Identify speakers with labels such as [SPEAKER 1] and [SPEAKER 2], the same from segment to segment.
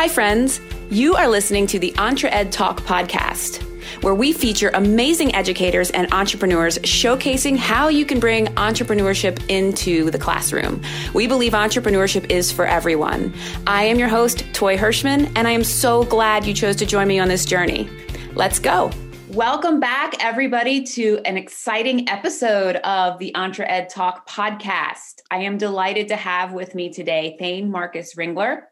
[SPEAKER 1] Hi, friends. You are listening to the EntreEd Talk podcast, where we feature amazing educators and entrepreneurs showcasing how you can bring entrepreneurship into the classroom. We believe entrepreneurship is for everyone. I am your host, Toy Hirschman, and I am so glad you chose to join me on this journey. Let's go. Welcome back, everybody, to an exciting episode of the EntreEd Talk podcast. I am delighted to have with me today Thane Marcus Ringler.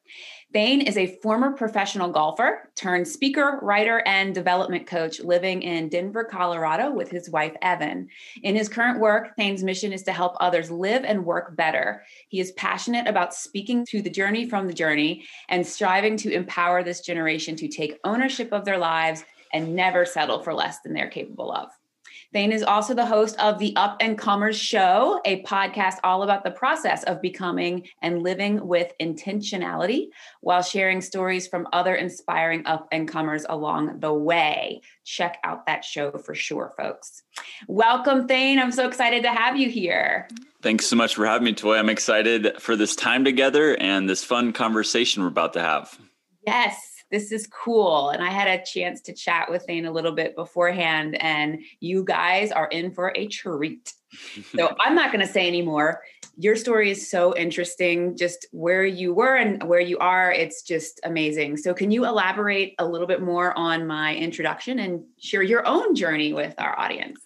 [SPEAKER 1] Thane is a former professional golfer turned speaker, writer, and development coach living in Denver, Colorado with his wife, Evan. In his current work, Thane's mission is to help others live and work better. He is passionate about speaking to the journey from the journey and striving to empower this generation to take ownership of their lives and never settle for less than they're capable of. Thane is also the host of the Up and Comers Show, a podcast all about the process of becoming and living with intentionality while sharing stories from other inspiring up and comers along the way. Check out that show for sure, folks. Welcome, Thane. I'm so excited to have you here.
[SPEAKER 2] Thanks so much for having me, Toy. I'm excited for this time together and this fun conversation we're about to have.
[SPEAKER 1] Yes, this is cool. And I had a chance to chat with Thane a little bit beforehand, and you guys are in for a treat. so I'm not going to say anymore. Your story is so interesting, just where you were and where you are. It's just amazing. So, can you elaborate a little bit more on my introduction and share your own journey with our audience?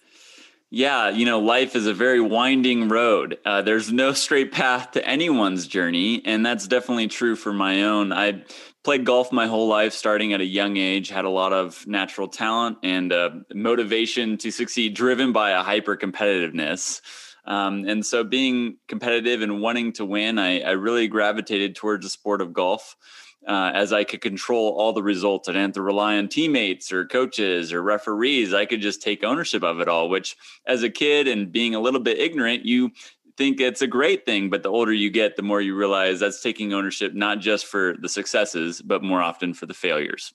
[SPEAKER 2] Yeah, you know, life is a very winding road. Uh, there's no straight path to anyone's journey. And that's definitely true for my own. I played golf my whole life, starting at a young age, had a lot of natural talent and uh, motivation to succeed, driven by a hyper competitiveness. Um, and so, being competitive and wanting to win, I, I really gravitated towards the sport of golf uh, as I could control all the results. I didn't have to rely on teammates or coaches or referees. I could just take ownership of it all, which as a kid and being a little bit ignorant, you think it's a great thing. But the older you get, the more you realize that's taking ownership, not just for the successes, but more often for the failures.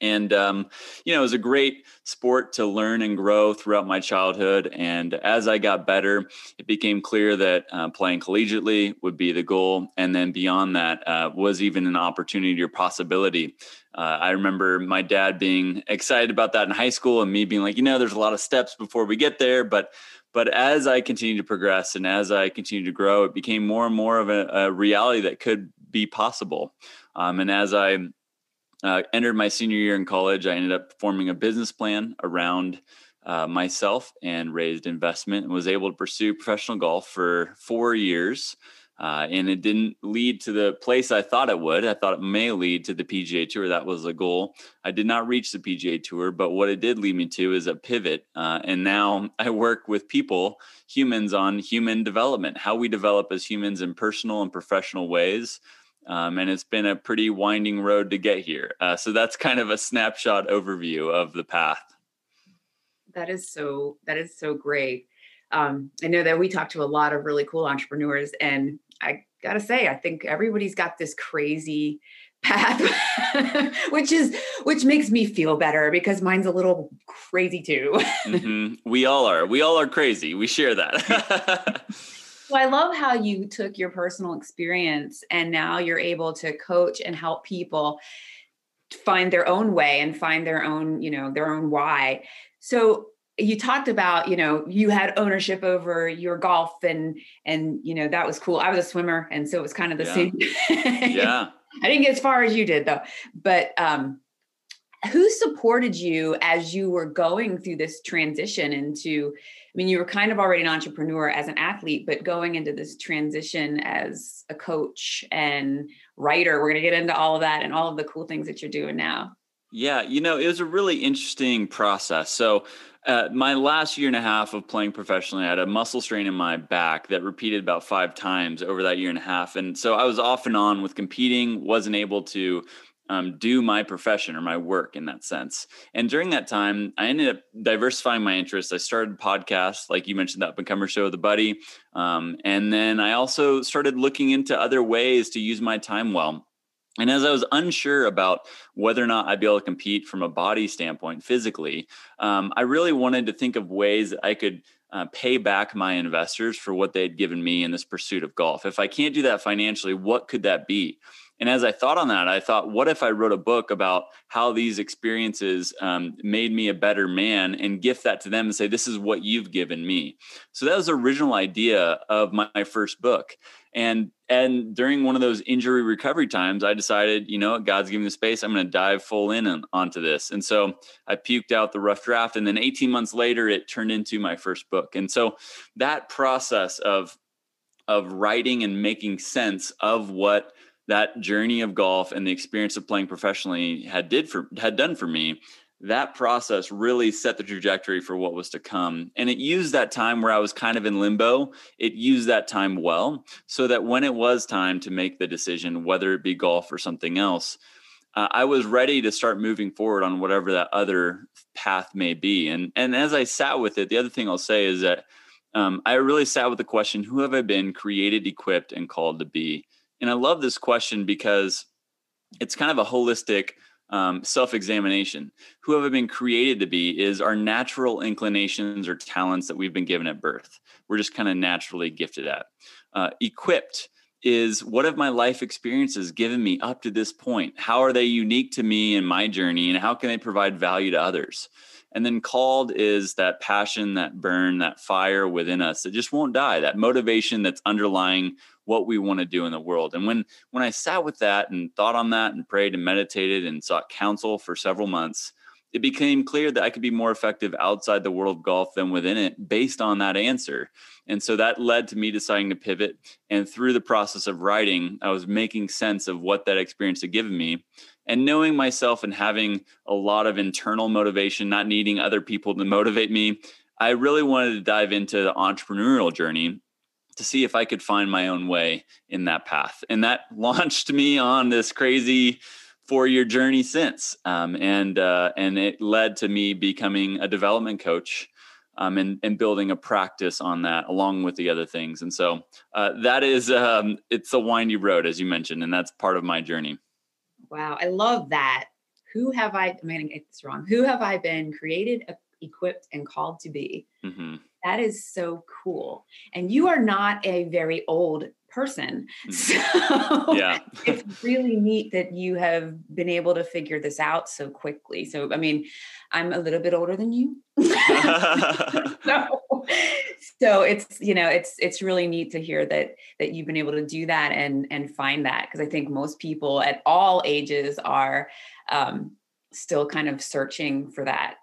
[SPEAKER 2] And, um, you know, it was a great sport to learn and grow throughout my childhood. And as I got better, it became clear that uh, playing collegiately would be the goal. And then beyond that uh, was even an opportunity or possibility. Uh, I remember my dad being excited about that in high school and me being like, you know, there's a lot of steps before we get there. But but as I continued to progress and as I continued to grow, it became more and more of a, a reality that could be possible. Um, and as I uh, entered my senior year in college, I ended up forming a business plan around uh, myself and raised investment and was able to pursue professional golf for four years. Uh, and it didn't lead to the place I thought it would. I thought it may lead to the PGA Tour. That was the goal. I did not reach the PGA Tour, but what it did lead me to is a pivot. Uh, and now I work with people, humans, on human development, how we develop as humans in personal and professional ways um, and it's been a pretty winding road to get here. Uh, so that's kind of a snapshot overview of the path.
[SPEAKER 1] That is so. That is so great. Um, I know that we talk to a lot of really cool entrepreneurs, and I gotta say, I think everybody's got this crazy path, which is which makes me feel better because mine's a little crazy too.
[SPEAKER 2] mm-hmm. We all are. We all are crazy. We share that.
[SPEAKER 1] Well, I love how you took your personal experience and now you're able to coach and help people find their own way and find their own, you know, their own why. So you talked about, you know, you had ownership over your golf and and you know, that was cool. I was a swimmer and so it was kind of the
[SPEAKER 2] yeah.
[SPEAKER 1] same.
[SPEAKER 2] yeah.
[SPEAKER 1] I didn't get as far as you did though. But um who supported you as you were going through this transition into i mean you were kind of already an entrepreneur as an athlete but going into this transition as a coach and writer we're going to get into all of that and all of the cool things that you're doing now
[SPEAKER 2] yeah you know it was a really interesting process so uh, my last year and a half of playing professionally, I had a muscle strain in my back that repeated about five times over that year and a half. And so I was off and on with competing, wasn't able to um, do my profession or my work in that sense. And during that time, I ended up diversifying my interests. I started podcasts, like you mentioned, the up and comer show The buddy. Um, and then I also started looking into other ways to use my time well. And as I was unsure about whether or not I'd be able to compete from a body standpoint physically, um, I really wanted to think of ways that I could uh, pay back my investors for what they'd given me in this pursuit of golf. If I can't do that financially, what could that be? And as I thought on that, I thought, what if I wrote a book about how these experiences um, made me a better man and gift that to them and say, this is what you've given me. So that was the original idea of my, my first book. And and during one of those injury recovery times, I decided, you know, God's giving me the space. I'm going to dive full in on, onto this. And so I puked out the rough draft. And then 18 months later, it turned into my first book. And so that process of of writing and making sense of what that journey of golf and the experience of playing professionally had did for had done for me that process really set the trajectory for what was to come. And it used that time where i was kind of in limbo. It used that time well so that when it was time to make the decision whether it be golf or something else uh, i was ready to start moving forward on whatever that other path may be. And and as i sat with it the other thing i'll say is that um, i really sat with the question who have i been created equipped and called to be and I love this question because it's kind of a holistic um, self examination. Who have I been created to be is our natural inclinations or talents that we've been given at birth. We're just kind of naturally gifted at. Uh, equipped is what have my life experiences given me up to this point? How are they unique to me and my journey, and how can they provide value to others? And then called is that passion, that burn, that fire within us that just won't die, that motivation that's underlying what we want to do in the world. And when when I sat with that and thought on that and prayed and meditated and sought counsel for several months, it became clear that I could be more effective outside the world of golf than within it based on that answer. And so that led to me deciding to pivot. And through the process of writing, I was making sense of what that experience had given me. And knowing myself and having a lot of internal motivation, not needing other people to motivate me, I really wanted to dive into the entrepreneurial journey to see if I could find my own way in that path. And that launched me on this crazy four year journey since. Um, and, uh, and it led to me becoming a development coach. Um, and, and building a practice on that along with the other things. And so uh, that is, um, it's a windy road, as you mentioned, and that's part of my journey.
[SPEAKER 1] Wow. I love that. Who have I, I mean, it's wrong. Who have I been created, equipped, and called to be? Mm-hmm. That is so cool. And you are not a very old person. Hmm. So yeah. it's really neat that you have been able to figure this out so quickly. So I mean, I'm a little bit older than you. so, so it's you know it's it's really neat to hear that that you've been able to do that and and find that because I think most people at all ages are um, still kind of searching for that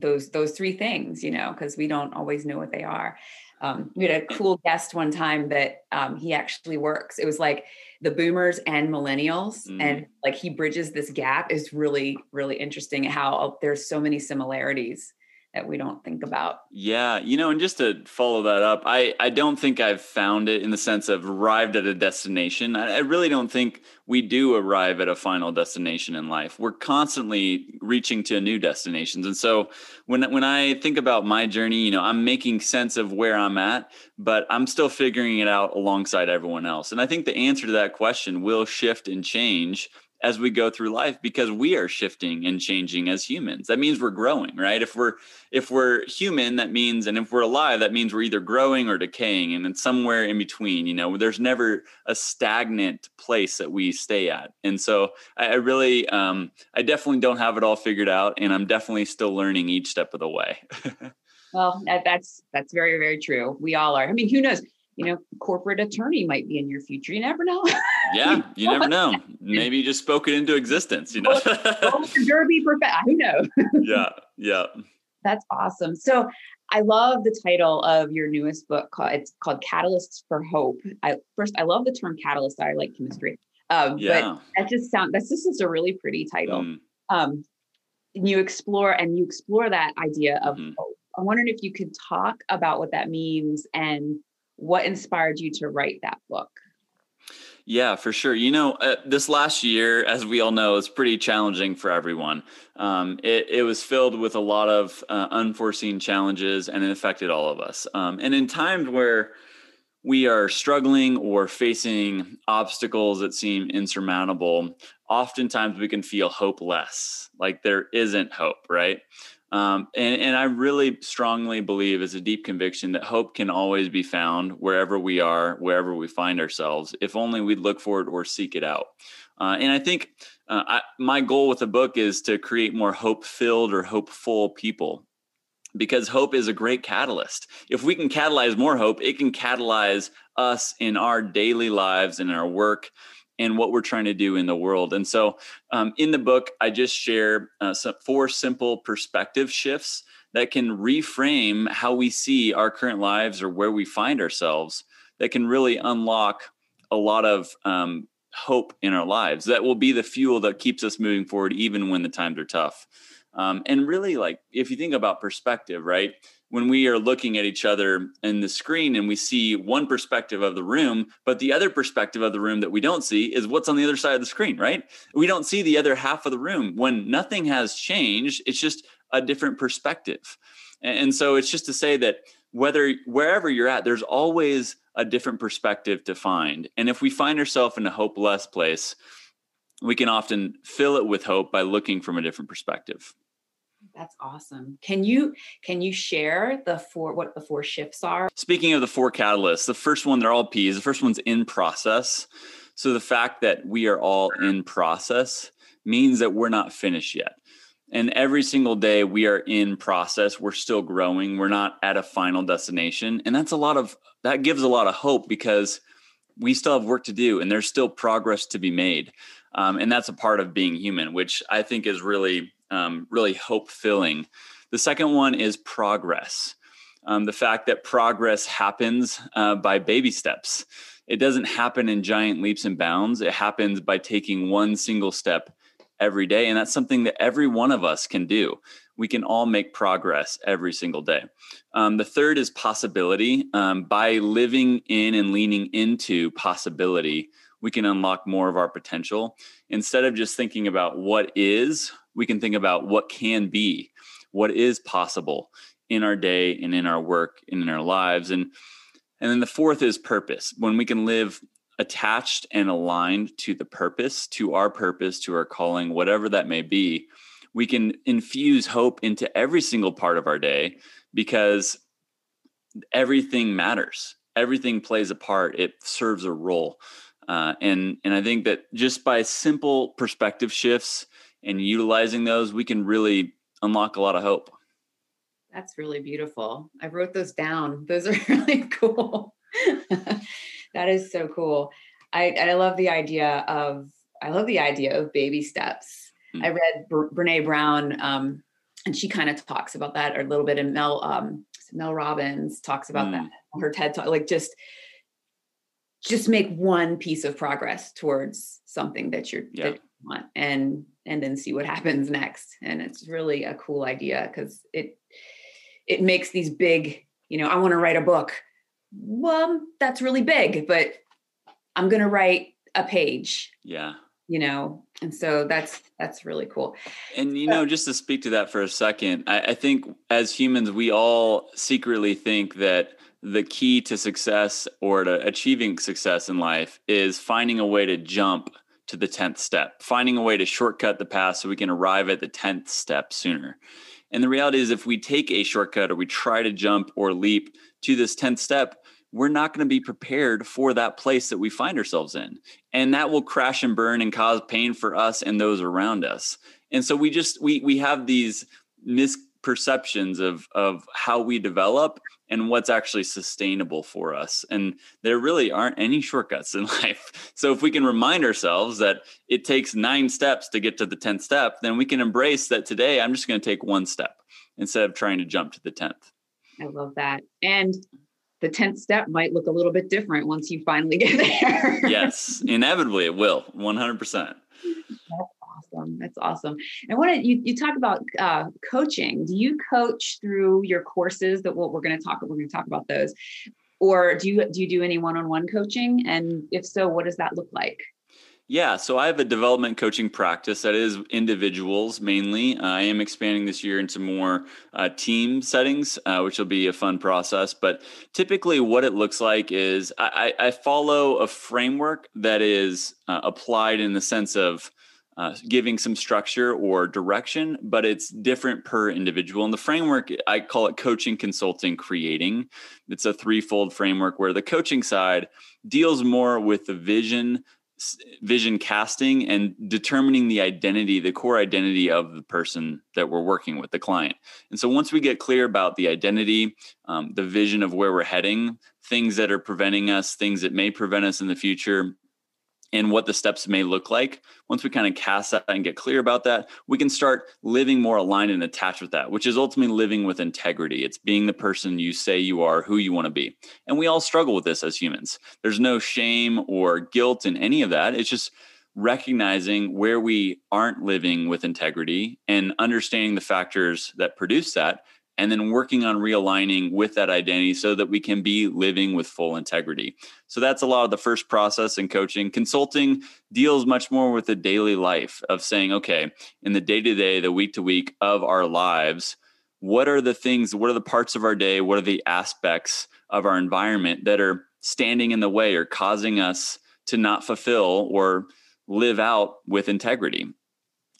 [SPEAKER 1] those those three things you know because we don't always know what they are. Um, we had a cool guest one time that um, he actually works. It was like the boomers and millennials mm. and like he bridges this gap. Is really really interesting how uh, there's so many similarities that we don't think about.
[SPEAKER 2] Yeah, you know, and just to follow that up, I I don't think I've found it in the sense of arrived at a destination. I, I, really don't think we do arrive at a final destination in life. We're constantly reaching to new destinations, and so when when I think about my journey, you know, I'm making sense of where I'm at, but I'm still figuring it out alongside everyone else. And I think the answer to that question will shift and change as we go through life because we are shifting and changing as humans. That means we're growing right? If we're if we're human that means and if we're alive that means we're either growing or decaying and then somewhere in between you know? There's never a stagnant place that we stay at. And so i, I really um, i definitely don't have it all figured out and i'm definitely still learning each step of the way.
[SPEAKER 1] Well that's that's very very true. We all are. I mean who knows you know, corporate attorney might be in your future. You never know.
[SPEAKER 2] yeah, you never know. Maybe you just spoke it into existence, you know.
[SPEAKER 1] Derby perfect. Who knows?
[SPEAKER 2] yeah, yeah.
[SPEAKER 1] That's awesome. So I love the title of your newest book. Called, it's called Catalysts for Hope. I first I love the term catalyst. I like chemistry. Um, yeah. but that just sounds that's just, just a really pretty title. Mm. Um, you explore and you explore that idea of mm-hmm. hope. I'm wondering if you could talk about what that means and what inspired you to write that book?
[SPEAKER 2] Yeah, for sure. You know, uh, this last year, as we all know, is pretty challenging for everyone. Um, it, it, was filled with a lot of uh, unforeseen challenges and it affected all of us. Um, and in times where we are struggling or facing obstacles that seem insurmountable, oftentimes we can feel hopeless, like there isn't hope, right? Um, and, and I really strongly believe, as a deep conviction, that hope can always be found wherever we are, wherever we find ourselves, if only we look for it or seek it out. Uh, and I think uh, I, my goal with the book is to create more hope filled or hopeful people because hope is a great catalyst. If we can catalyze more hope, it can catalyze us in our daily lives and our work and what we're trying to do in the world. And so, um, in the book, I just share uh, some, four simple perspective shifts that can reframe how we see our current lives or where we find ourselves that can really unlock a lot of um, hope in our lives that will be the fuel that keeps us moving forward even when the times are tough um, and really like if you think about perspective right when we are looking at each other in the screen and we see one perspective of the room but the other perspective of the room that we don't see is what's on the other side of the screen right? We don't see the other half of the room. When nothing has changed it's just a different perspective. And so it's just to say that whether wherever you're at there's always a different perspective to find. And if we find ourselves in a hopeless place we can often fill it with hope by looking from a different perspective
[SPEAKER 1] that's awesome. Can you can you share the four what the four shifts are?
[SPEAKER 2] Speaking of the four catalysts the first one they're all p's. The first one's in process. So the fact that we are all in process means that we're not finished yet. And every single day we are in process we're still growing we're not at a final destination. And that's a lot of that gives a lot of hope because we still have work to do and there's still progress to be made. Um, and that's a part of being human which i think is really um, really hope filling the second one is progress um, the fact that progress happens uh, by baby steps it doesn't happen in giant leaps and bounds it happens by taking one single step every day. And that's something that every one of us can do. We can all make progress every single day. Um, the third is possibility. Um, by living in and leaning into possibility, we can unlock more of our potential. Instead of just thinking about what is, we can think about what can be, what is possible in our day and in our work and in our lives. And and then the fourth is purpose. When we can live attached and aligned to the purpose, to our purpose, to our calling, whatever that may be, we can infuse hope into every single part of our day because everything matters. Everything plays a part. It serves a role. Uh, and and I think that just by simple perspective shifts and utilizing those, we can really unlock a lot of hope.
[SPEAKER 1] That's really beautiful. I wrote those down. Those are really cool. that is so cool. I I love the idea of I love the idea of baby steps. Mm. I read Brene Brown, um, and she kind of talks about that a little bit. And Mel um, Mel Robbins talks about mm. that her TED talk. Like just just make one piece of progress towards something that you're yeah. that want, and and then see what happens next. And it's really a cool idea because it it makes these big. You know, I want to write a book well, that's really big, but I'm going to write a page.
[SPEAKER 2] Yeah.
[SPEAKER 1] You know, and so that's that's really cool.
[SPEAKER 2] And you know, just to speak to that for a second, I, I think as humans, we all secretly think that the key to success or to achieving success in life is finding a way to jump to the 10th step, finding a way to shortcut the path so we can arrive at the 10th step sooner. And the reality is, if we take a shortcut or we try to jump or leap to this 10th step, we're not going to be prepared for that place that we find ourselves in. And that will crash and burn and cause pain for us and those around us. And so we just we we have these misperceptions of of how we develop and what's actually sustainable for us. And there really aren't any shortcuts in life. So if we can remind ourselves that it takes 9 steps to get to the 10th step, then we can embrace that today I'm just going to take one step instead of trying to jump to the 10th.
[SPEAKER 1] I love that. And the 10th step might look a little bit different once you finally get there.
[SPEAKER 2] yes, inevitably it will, 100%.
[SPEAKER 1] That's awesome. That's awesome. And what you, you talk about uh, coaching. Do you coach through your courses that what we're going to talk, we're going to talk about those, or do you, do you do any one-on-one coaching? And if so, what does that look like?
[SPEAKER 2] Yeah, so I have a development coaching practice that is individuals mainly. Uh, I am expanding this year into more uh, team settings, uh, which will be a fun process. But typically, what it looks like is I, I follow a framework that is uh, applied in the sense of uh, giving some structure or direction, but it's different per individual. And the framework, I call it coaching, consulting, creating. It's a threefold framework where the coaching side deals more with the vision vision casting and determining the identity, the core identity of the person that we're working with, the client. And so once we get clear about the identity, um, the vision of where we're heading, things that are preventing us, things that may prevent us in the future, and what the steps may look like. Once we kind of cast that and get clear about that, we can start living more aligned and attached with that, which is ultimately living with integrity. It's being the person you say you are, who you want to be. And we all struggle with this as humans. There's no shame or guilt in any of that. It's just recognizing where we aren't living with integrity and understanding the factors that produce that and then working on realigning with that identity so that we can be living with full integrity. So that's a lot of the first process in coaching. Consulting deals much more with the daily life of saying, okay, in the day to day, the week to week of our lives, what are the things, what are the parts of our day, what are the aspects of our environment that are standing in the way or causing us to not fulfill or live out with integrity?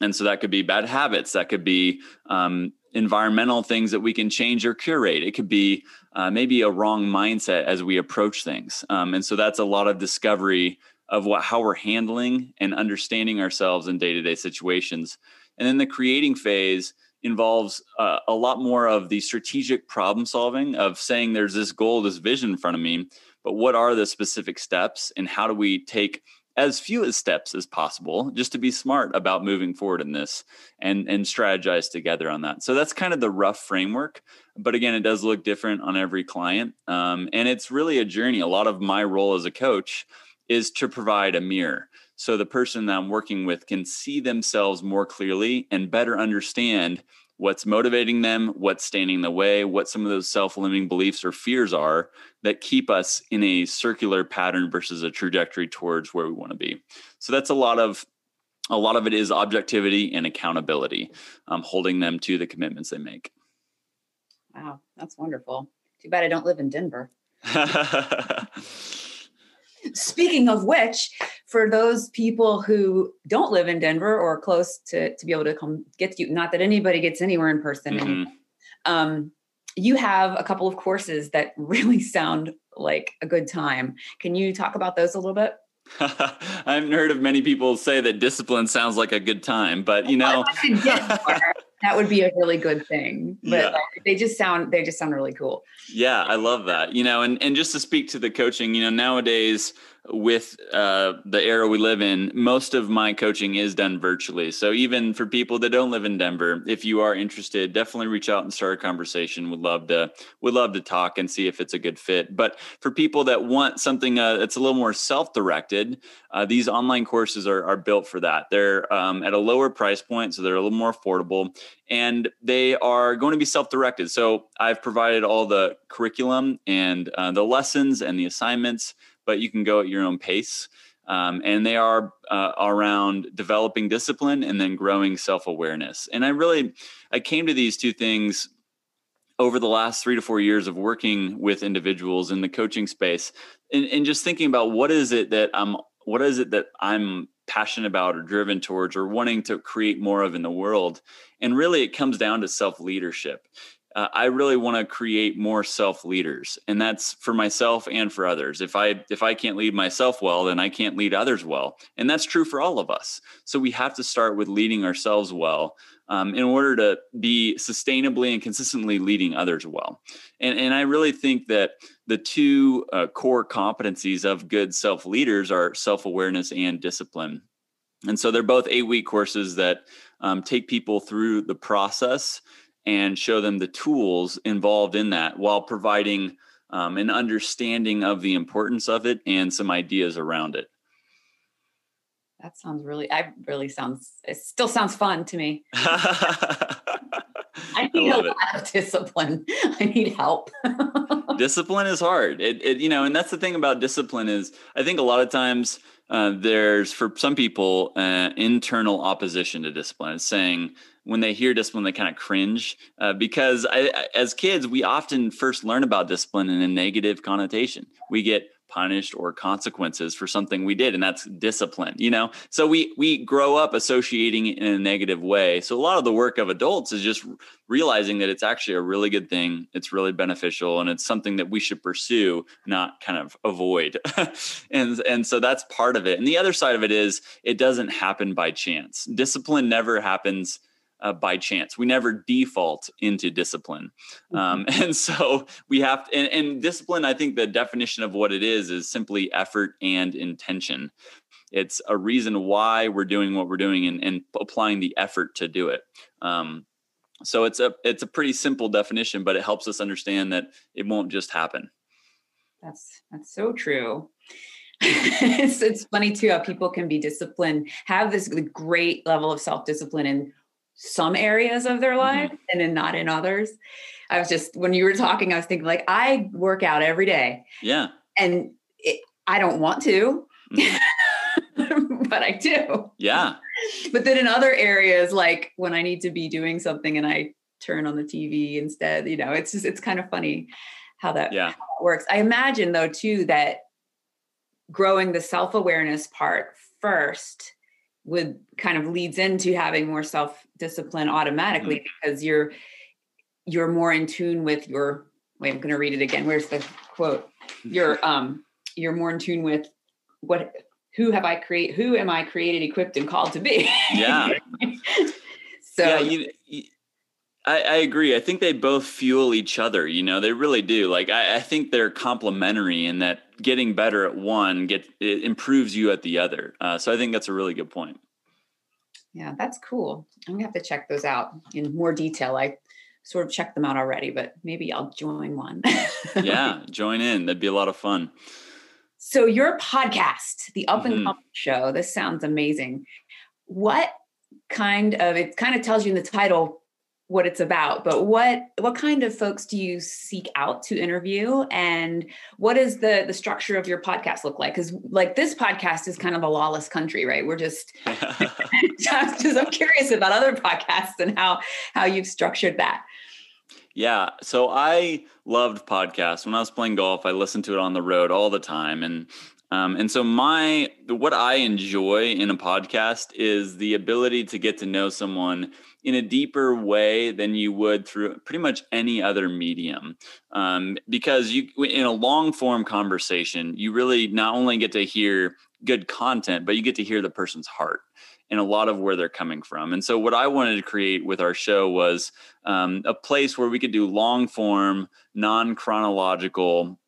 [SPEAKER 2] And so that could be bad habits. That could be um, environmental things that we can change or curate. It could be uh, maybe a wrong mindset as we approach things. Um, and so that's a lot of discovery of what how we're handling and understanding ourselves in day-to-day situations. And then the creating phase involves uh, a lot more of the strategic problem solving of saying there's this goal, this vision in front of me, but what are the specific steps and how do we take as few as steps as possible just to be smart about moving forward in this and and strategize together on that. So that's kind of the rough framework but again it does look different on every client. Um, and it's really a journey. A lot of my role as a coach is to provide a mirror so the person that i'm working with can see themselves more clearly and better understand what's motivating them, what's standing in the way, what some of those self limiting beliefs or fears are that keep us in a circular pattern versus a trajectory towards where we want to be. So that's a lot of a lot of it is objectivity and accountability, um, holding them to the commitments they make.
[SPEAKER 1] Wow, that's wonderful. Too bad I don't live in Denver. Speaking of which, for those people who don't live in Denver or close to to be able to come get you, not that anybody gets anywhere in person, mm-hmm. um, you have a couple of courses that really sound like a good time. Can you talk about those a little bit?
[SPEAKER 2] I haven't heard of many people say that discipline sounds like a good time, but you know,
[SPEAKER 1] that would be a really good thing. But yeah. they just sound they just sound really cool.
[SPEAKER 2] Yeah, I love that. You know, and and just to speak to the coaching, you know, nowadays with uh, the era we live in, most of my coaching is done virtually. So even for people that don't live in Denver, if you are interested, definitely reach out and start a conversation. Would love to would love to talk and see if it's a good fit. But for people that want something uh, that's a little more self directed, uh, these online courses are are built for that. They're um, at a lower price point, so they're a little more affordable, and they are going to be self directed. So I've provided all the curriculum and uh, the lessons and the assignments but you can go at your own pace. Um, and they are uh, around developing discipline and then growing self-awareness. And i really i came to these two things over the last three to four years of working with individuals in the coaching space and, and just thinking about what is it that i'm what is it that i'm passionate about or driven towards or wanting to create more of in the world. And really it comes down to self-leadership uh, I really want to create more self leaders, and that's for myself and for others. If I if I can't lead myself well, then I can't lead others well, and that's true for all of us. So we have to start with leading ourselves well um, in order to be sustainably and consistently leading others well. And and I really think that the two uh, core competencies of good self leaders are self awareness and discipline. And so they're both eight week courses that um, take people through the process and show them the tools involved in that while providing um, an understanding of the importance of it and some ideas around it.
[SPEAKER 1] That sounds really, I really sounds, it still sounds fun to me. I need I a lot of discipline. I need help.
[SPEAKER 2] discipline is hard. It, it, you know, and that's the thing about discipline is I think a lot of times uh, there's for some people uh, internal opposition to discipline. It's saying when they hear discipline, they kind of cringe uh, because I, as kids, we often first learn about discipline in a negative connotation. We get punished or consequences for something we did and that's discipline you know? So we we grow up associating in a negative way. So a lot of the work of adults is just realizing that it's actually a really good thing it's really beneficial and it's something that we should pursue not kind of avoid. And and so that's part of it. And the other side of it is it doesn't happen by chance. Discipline never happens uh, by chance. We never default into discipline. Um, mm-hmm. and so we have to, and, and, discipline, I think the definition of what it is is simply effort and intention. It's a reason why we're doing what we're doing and, and applying the effort to do it. Um, so it's a it's a pretty simple definition, but it helps us understand that it won't just happen.
[SPEAKER 1] That's that's so true. it's, it's funny too how people can be disciplined, have this great level of self discipline, and some areas of their life mm-hmm. and then not in others. I was just when you were talking, I was thinking like I work out every day.
[SPEAKER 2] Yeah.
[SPEAKER 1] And it, I don't want to, mm-hmm. but I do.
[SPEAKER 2] Yeah.
[SPEAKER 1] But then in other areas, like when I need to be doing something and I turn on the TV instead, you know, it's just it's kind of funny how that,
[SPEAKER 2] yeah.
[SPEAKER 1] how that works. I imagine though too that growing the self-awareness part first would kind of leads into having more self discipline automatically mm-hmm. because you're you're more in tune with your wait i'm going to read it again. Where's the quote? You're um you're more in tune with what who have i create who am i created equipped and called to be.
[SPEAKER 2] Yeah. So yeah you, you, I, I, agree i think they both fuel each other you know they really do like i, I think they're complementary in that getting better at one get it improves you at the other uh, so i think that's a really good point
[SPEAKER 1] yeah, that's cool. I'm gonna have to check those out in more detail. I sort of checked them out already, but maybe I'll join one.
[SPEAKER 2] yeah, join in. That'd be a lot of fun.
[SPEAKER 1] So your podcast, the Up and mm-hmm. Coming Show, this sounds amazing. What kind of it kind of tells you in the title what it's about but what what kind of folks do you seek out to interview? And what does the the structure of your podcast look like? Because like this podcast is kind of a lawless country right? We're just just i'm curious about other podcasts and how how you've structured that.
[SPEAKER 2] Yeah so i loved podcasts. When i was playing golf i listened to it on the road all the time and um, and so my what I enjoy in a podcast is the ability to get to know someone in a deeper way than you would through pretty much any other medium. Um, because you, in a long form conversation, you really not only get to hear good content, but you get to hear the person's heart and a lot of where they're coming from. And so, what I wanted to create with our show was um, a place where we could do long form, non chronological,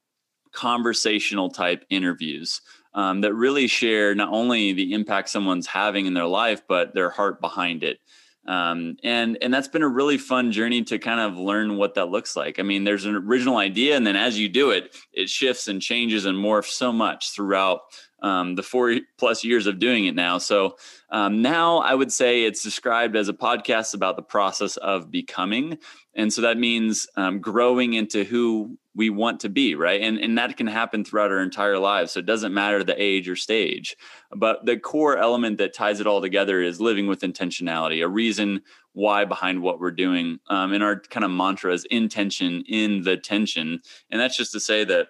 [SPEAKER 2] conversational type interviews um, that really share not only the impact someone's having in their life, but their heart behind it um, and and that's been a really fun journey to kind of learn what that looks like. I mean, there's an original idea, and then as you do it, it shifts and changes and morphs so much throughout um, the four plus years of doing it now. So um, now I would say it's described as a podcast about the process of becoming, and so that means um, growing into who we want to be right? And and that can happen throughout our entire lives so it doesn't matter the age or stage. But the core element that ties it all together is living with intentionality a reason why behind what we're doing um, and our kind of mantra is intention in the tension. And that's just to say that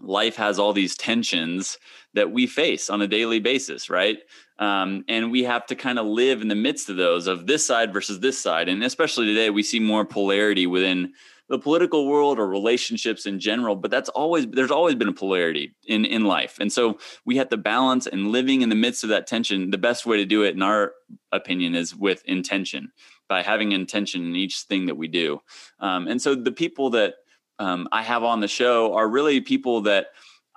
[SPEAKER 2] life has all these tensions that we face on a daily basis right? Um, and we have to kind of live in the midst of those of this side versus this side. And especially today we see more polarity within the political world or relationships in general but that's always there's always been a polarity in in life. And so we have to balance and living in the midst of that tension. The best way to do it in our opinion is with intention by having intention in each thing that we do. Um, and so the people that um, i have on the show are really people that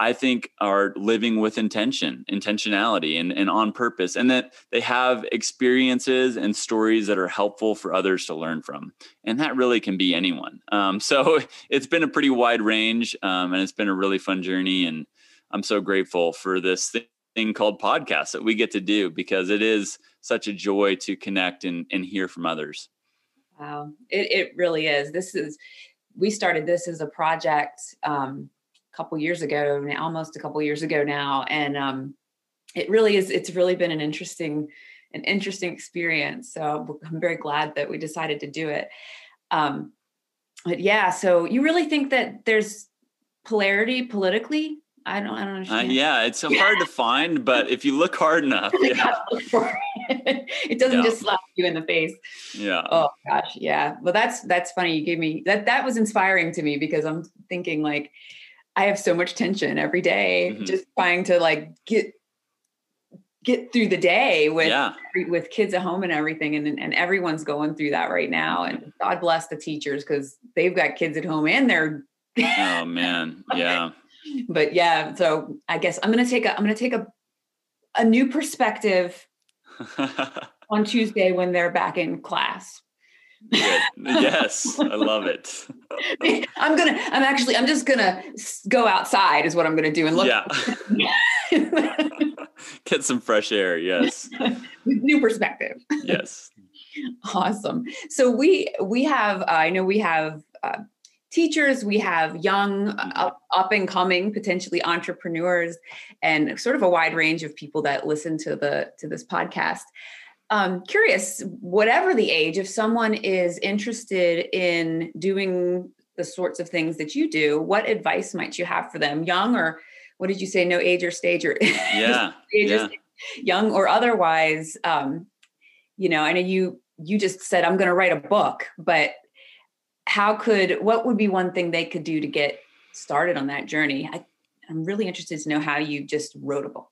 [SPEAKER 2] I think are living with intention, intentionality, and, and on purpose, and that they have experiences and stories that are helpful for others to learn from. And that really can be anyone. Um, so it's been a pretty wide range, um, and it's been a really fun journey. And I'm so grateful for this thing called podcast that we get to do because it is such a joy to connect and, and hear from others.
[SPEAKER 1] Wow, it, it really is. This is, we started this as a project. Um, couple years ago, almost a couple years ago now, and um, it really is. It's really been an interesting, an interesting experience. So I'm very glad that we decided to do it. Um, but yeah, so you really think that there's polarity politically I don't. I don't
[SPEAKER 2] Uh,
[SPEAKER 1] understand.
[SPEAKER 2] yeah, it's hard to find, but if you look hard enough, yeah,
[SPEAKER 1] gotta look for it. it doesn't
[SPEAKER 2] Yeah.
[SPEAKER 1] just slap you in the face.
[SPEAKER 2] yeah.
[SPEAKER 1] Oh gosh, yeah. Well, that's that's funny. You gave me that. That was inspiring to me because I'm thinking like, I have so much tension every day,
[SPEAKER 2] Mhm.
[SPEAKER 1] just trying to like get get through the day with
[SPEAKER 2] yeah,
[SPEAKER 1] with kids at home and everything, and and everyone's going through that right now. And God bless the teachers because they've got kids at home and they're.
[SPEAKER 2] oh man, yeah.
[SPEAKER 1] But yeah, so I guess I'm gonna take a I'm gonna take a a new perspective on Tuesday when they're back in class.
[SPEAKER 2] Good. Yes, I love it.
[SPEAKER 1] I'm gonna. I'm actually. I'm just gonna go outside. Is what I'm gonna do and look.
[SPEAKER 2] Yeah, get some fresh air. Yes,
[SPEAKER 1] New perspective.
[SPEAKER 2] yes.
[SPEAKER 1] Awesome. So we we have. Uh, I know we have. Uh, teachers we have young uh, up, up and coming potentially entrepreneurs and sort of a wide range of people that listen to the to this podcast um, curious whatever the age if someone is interested in doing the sorts of things that you do what advice might you have for them? Young or what did you say no age or stage or
[SPEAKER 2] Yeah,
[SPEAKER 1] age or
[SPEAKER 2] yeah.
[SPEAKER 1] stage, young or otherwise um, you know i know you you just said i'm going to write a book but how could what would be one thing they could do to get started on that journey? I, i'm really interested to know how you just wrote a book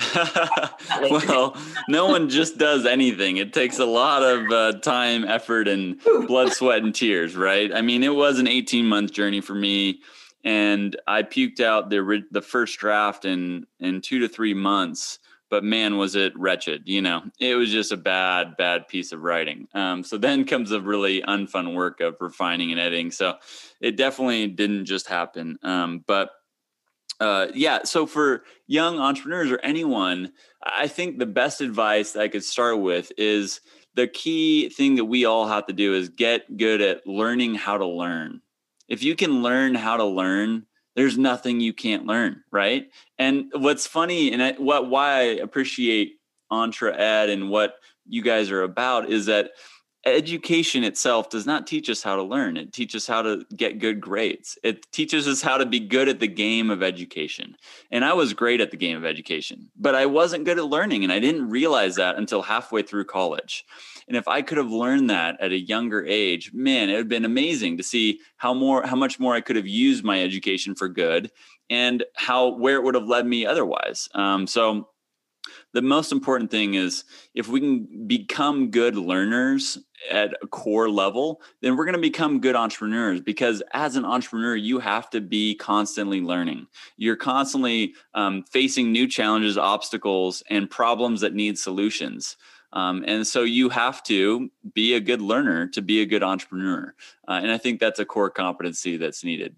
[SPEAKER 2] well, no one just does anything. It takes a lot of uh, time, effort, and blood, sweat, and tears, right? I mean, it was an 18 month journey for me, and I puked out the the first draft in in two to three months. But man, was it wretched! You know, it was just a bad, bad piece of writing. Um, so then comes the really unfun work of refining and editing. So it definitely didn't just happen. Um, but uh, yeah, so for young entrepreneurs or anyone, I think the best advice I could start with is the key thing that we all have to do is get good at learning how to learn. If you can learn how to learn, there's nothing you can't learn, right? And what's funny and I, what why I appreciate EntreEd and what you guys are about is that education itself does not teach us how to learn. It teaches us how to get good grades. It teaches us how to be good at the game of education. And I was great at the game of education, but I wasn't good at learning. And I didn't realize that until halfway through college. And if I could have learned that at a younger age, man, it would have been amazing to see how more, how much more I could have used my education for good and how, where it would have led me otherwise. Um, so the most important thing is if we can become good learners at a core level, then we're going to become good entrepreneurs because as an entrepreneur, you have to be constantly learning. You're constantly um, facing new challenges, obstacles, and problems that need solutions. Um, and so you have to be a good learner to be a good entrepreneur. Uh, and I think that's a core competency that's needed.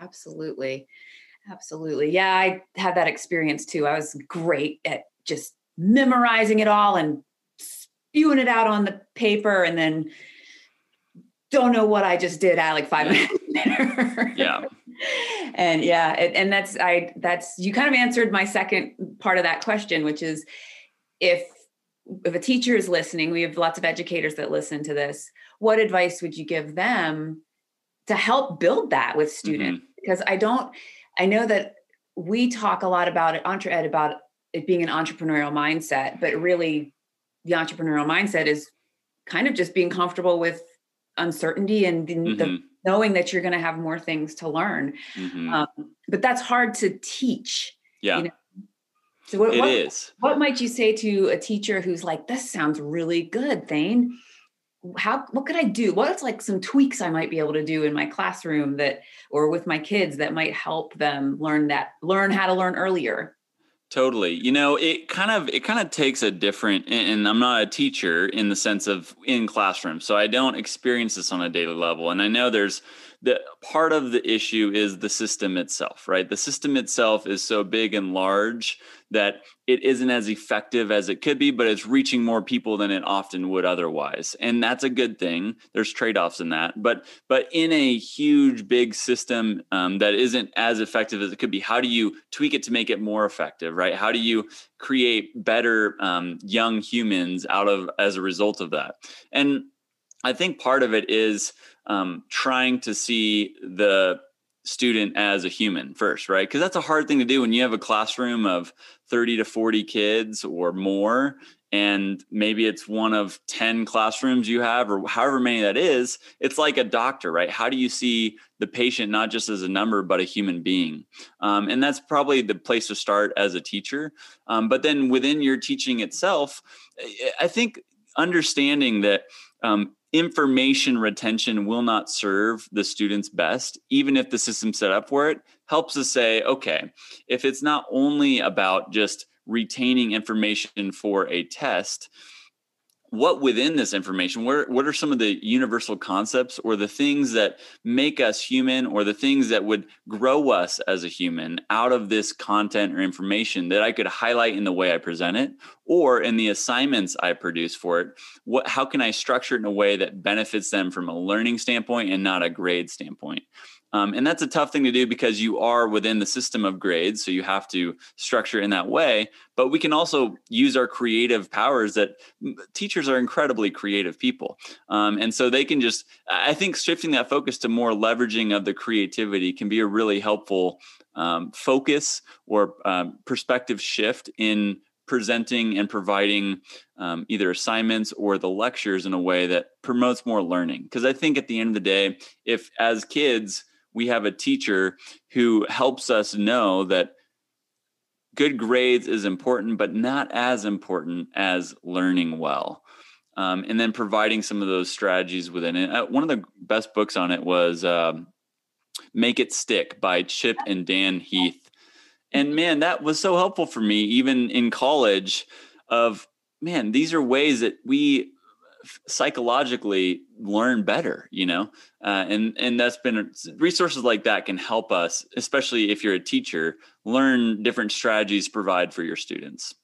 [SPEAKER 1] Absolutely. Absolutely. Yeah, I had that experience too. I was great at just memorizing it all and spewing it out on the paper and then don't know what I just did at like five
[SPEAKER 2] Yeah.
[SPEAKER 1] minutes later.
[SPEAKER 2] Yeah.
[SPEAKER 1] and yeah, and, and that's I that's you kind of answered my second part of that question, which is if if a teacher is listening, we have lots of educators that listen to this. What advice would you give them to help build that with mm-hmm. students? Because I don't, I know that we talk a lot about it, EntreEd, about it being an entrepreneurial mindset, but really the entrepreneurial mindset is kind of just being comfortable with uncertainty and the, the
[SPEAKER 2] Mhm.
[SPEAKER 1] knowing that you're going to have more things to learn.
[SPEAKER 2] Mhm.
[SPEAKER 1] Um, but that's hard to teach.
[SPEAKER 2] yeah,
[SPEAKER 1] know, So what,
[SPEAKER 2] it
[SPEAKER 1] what,
[SPEAKER 2] is.
[SPEAKER 1] what might you say to a teacher who's like, this sounds really good, Thane? How what could I do? What's like some tweaks I might be able to do in my classroom that or with my kids that might help them learn that learn how to learn earlier?
[SPEAKER 2] Totally. You know, it kind of it kind of takes a different and I'm not a teacher in the sense of in classroom. So I don't experience this on a daily level. And I know there's the part of the issue is the system itself, right? The system itself is so big and large that it isn't as effective as it could be, but it's reaching more people than it often would otherwise. And that's a good thing. There's trade-offs in that. But but in a huge big system um, that isn't as effective as it could be, how do you tweak it to make it more effective, right? How do you create better um, young humans out of as a result of that? And I think part of it is um, trying to see the student as a human first, right? Because that's a hard thing to do when you have a classroom of 30 to 40 kids or more and maybe it's one of 10 classrooms you have or however many that is it's like a doctor right? How do you see the patient not just as a number but a human being? Um, and that's probably the place to start as a teacher. Um, but then within your teaching itself i think understanding that um, information retention will not serve the students best, even if the system set up for it, helps us say, okay, if it's not only about just retaining information for a test, what within this information what, what are some of the universal concepts or the things that make us human or the things that would grow us as a human out of this content or information that i could highlight in the way i present it or in the assignments i produce for it? What how can i structure it in a way that benefits them from a learning standpoint and not a grade standpoint um, and that's a tough thing to do because you are within the system of grades. So you have to structure in that way. But we can also use our creative powers that teachers are incredibly creative people. Um, and so they can just, I think shifting that focus to more leveraging of the creativity can be a really helpful um, focus or um, perspective shift in presenting and providing um, either assignments or the lectures in a way that promotes more learning. Because I think at the end of the day, if as kids, we have a teacher who helps us know that good grades is important, but not as important as learning well. Um, and then providing some of those strategies within it. Uh, one of the best books on it was um, Make It Stick by Chip and Dan Heath. And man, that was so helpful for me, even in college, of man, these are ways that we psychologically learn better you know? Uh, and and that's been resources like that can help us especially if you're a teacher learn different strategies provide for your students.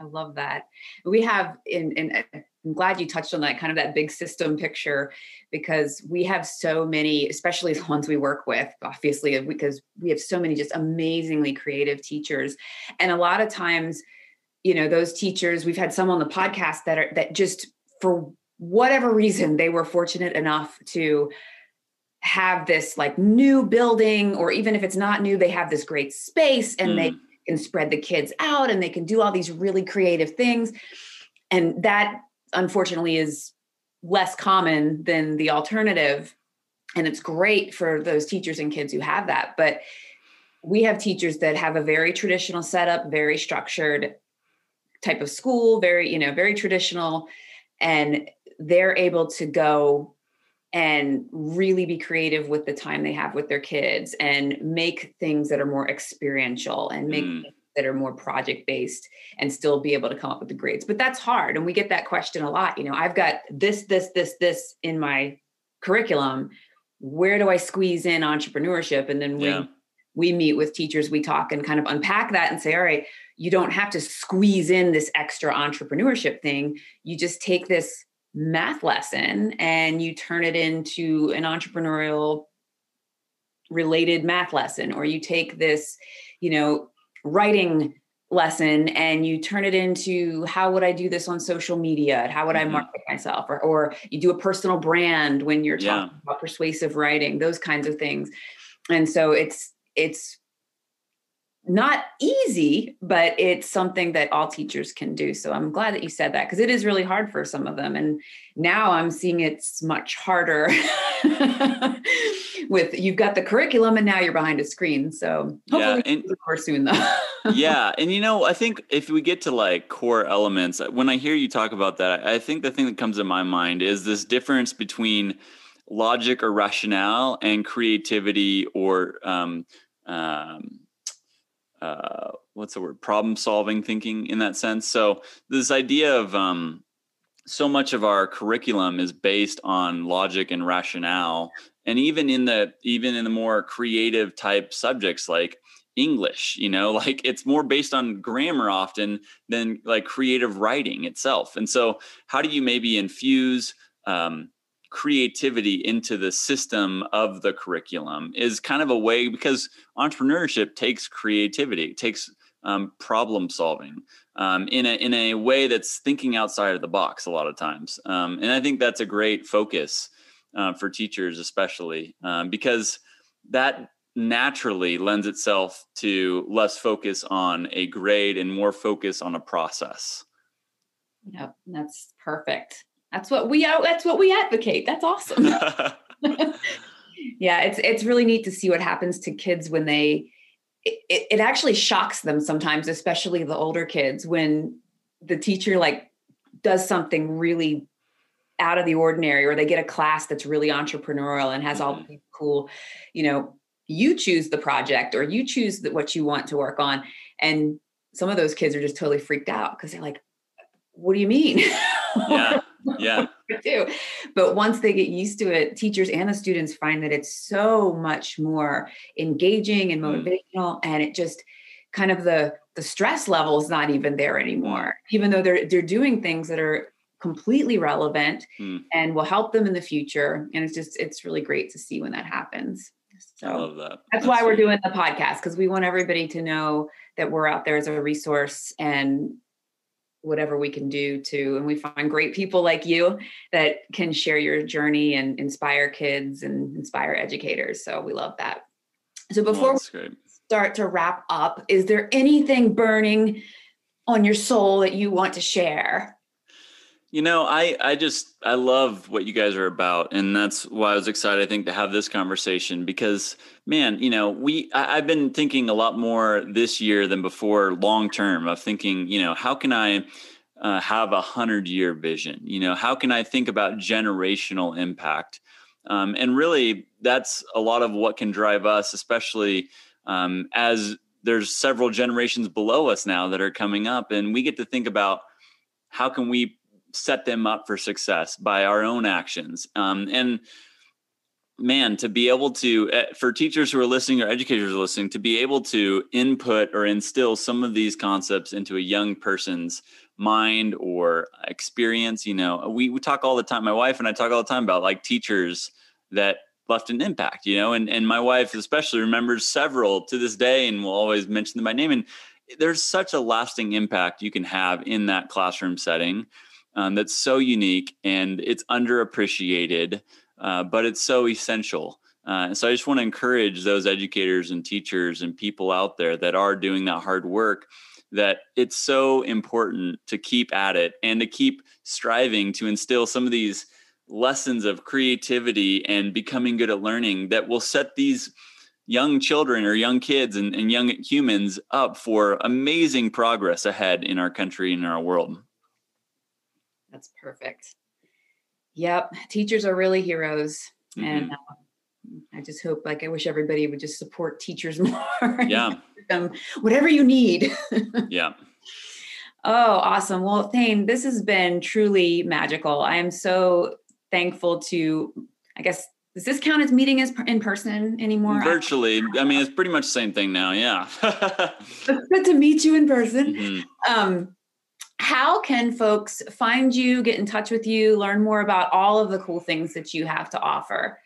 [SPEAKER 1] I love that. We have in, in i'm glad you touched on that kind of that big system picture because we have so many especially the ones we work with obviously because we have so many just amazingly creative teachers. And a lot of times you know those teachers we've had some on the podcast that are that just for whatever reason they were fortunate enough to have this like new building or even if it's not new they have this great space and mm. they can spread the kids out and they can do all these really creative things. And that unfortunately is less common than the alternative. And it's great for those teachers and kids who have that. But we have teachers that have a very traditional setup very structured type of school very you know very traditional and they're able to go and really be creative with the time they have with their kids and make things that are more experiential and make mm. that are more project based and still be able to come up with the grades. But that's hard and we get that question a lot you know i've got this this this this in my curriculum. Where do i squeeze in entrepreneurship? And then when we meet with teachers we talk and kind of unpack that and say all right you don't have to squeeze in this extra entrepreneurship thing you just take this math lesson and you turn it into an entrepreneurial related math lesson or you take this you know writing lesson and you turn it into how would i do this on social media how would mm-hmm. i market myself or, or you do a personal brand when you're talking yeah. about persuasive writing those kinds of things and so it's it's not easy, but it's something that all teachers can do. So I'm glad that you said that because it is really hard for some of them. And now I'm seeing it's much harder with you've got the curriculum and now you're behind a screen. So hopefully yeah, and, more soon though.
[SPEAKER 2] yeah. And you know, I think if we get to like core elements, when I hear you talk about that, I think the thing that comes to my mind is this difference between logic or rationale and creativity or um, um, uh, what's the word problem solving thinking in that sense. So this idea of um, so much of our curriculum is based on logic and rationale. And even in the even in the more creative type subjects like english you know like it's more based on grammar often than like creative writing itself. And so how do you maybe infuse um, creativity into the system of the curriculum is kind of a way because entrepreneurship takes creativity, it takes um, problem solving um, in a in a way that's thinking outside of the box a lot of times, um, and I think that's a great focus uh, for teachers, especially um, because that naturally lends itself to less focus on a grade and more focus on a process.
[SPEAKER 1] Yep, that's perfect. That's what we that's what we advocate. That's awesome. yeah, it's it's really neat to see what happens to kids when they it, it actually shocks them sometimes, especially the older kids, when the teacher like does something really out of the ordinary or they get a class that's really entrepreneurial and has all mm-hmm. these cool you know you choose the project or you choose the, what you want to work on and some of those kids are just totally freaked out because they're like what do you mean
[SPEAKER 2] yeah yeah
[SPEAKER 1] do but once they get used to it teachers and the students find that it's so much more engaging and mm. motivational mm. and it just kind of the the stress level is not even there anymore mm. even though they're they're doing things that are completely relevant mm. and will help them in the future and it's just it's really great to see when that happens
[SPEAKER 2] so that.
[SPEAKER 1] That's, that's why we're doing the podcast because we want everybody to know that we're out there as a resource and whatever we can do to and we find great people like you that can share your journey and inspire kids and inspire educators. So we love that. So oh, before oh, we start to wrap up, is there anything burning on your soul that you want to share?
[SPEAKER 2] You know, I I just I love what you guys are about, and that's why I was excited. I think to have this conversation because, man, you know, we I, have been thinking a lot more this year than before, long term, of thinking, you know, how can I uh, have a hundred year vision? You know, how can I think about generational impact? Um, and really, that's a lot of what can drive us, especially um, as there's several generations below us now that are coming up, and we get to think about how can we set them up for success by our own actions. Um, and man, to be able to, eh, for teachers who are listening or educators are listening, to be able to input or instill some of these concepts into a young person's mind or experience, you know, we, we talk all the time. My wife and I talk all the time about like teachers that left an impact, you know, and, and my wife especially remembers several to this day and will always mention them by name. And there's such a lasting impact you can have in that classroom setting um, that's so unique and it's underappreciated, uh, but it's so essential. Uh, so I just want to encourage those educators and teachers and people out there that are doing that hard work that it's so important to keep at it and to keep striving to instill some of these lessons of creativity and becoming good at learning that will set these young children or young kids and, and young humans up for amazing progress ahead in our country and in our world.
[SPEAKER 1] That's perfect. Yep, teachers are really heroes, mm-hmm. and uh, I just hope, like, I wish everybody would just support teachers more.
[SPEAKER 2] Yeah.
[SPEAKER 1] them whatever you need.
[SPEAKER 2] yeah.
[SPEAKER 1] Oh, awesome. Well, Thane, this has been truly magical. I am so thankful to, I guess, does this count as meeting as in person anymore?
[SPEAKER 2] Virtually. I mean, it's pretty much the same thing now. Yeah.
[SPEAKER 1] it's good to meet you in person. Mm-hmm. Um, how can folks find you, get in touch with you, learn more about all of the cool things that you have to offer?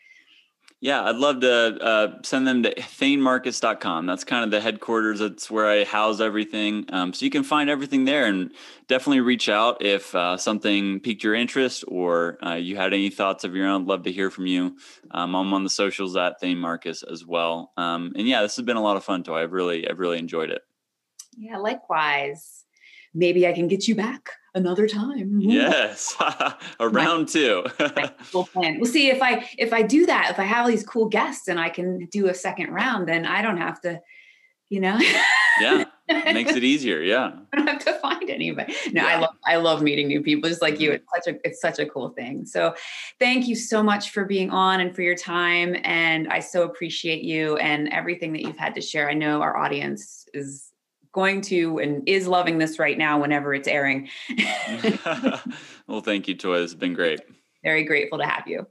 [SPEAKER 2] Yeah, I'd love to uh, send them to thanemarcus.com. That's kind of the headquarters. That's where I house everything. Um, so you can find everything there and definitely reach out if uh, something piqued your interest or uh, you had any thoughts of your own. Love to hear from you. Um, I'm on the socials at Thane Marcus as well. Um, and yeah, this has been a lot of fun, Toy. I've really, I've really enjoyed it.
[SPEAKER 1] Yeah, likewise maybe I can get you back another time.
[SPEAKER 2] Yes, a round two.
[SPEAKER 1] cool plan. We'll see if I if I do that. If I have these cool guests and I can do a second round, then I don't have to, you know.
[SPEAKER 2] yeah, makes it easier. Yeah,
[SPEAKER 1] I don't have to find anybody. No, yeah. I love I love meeting new people, just like you. Mm-hmm. It's such a it's such a cool thing. So, thank you so much for being on and for your time. And I so appreciate you and everything that you've had to share. I know our audience is going to and is loving this right now whenever it's airing.
[SPEAKER 2] well, thank you, Toy. It's been great.
[SPEAKER 1] Very grateful to have you.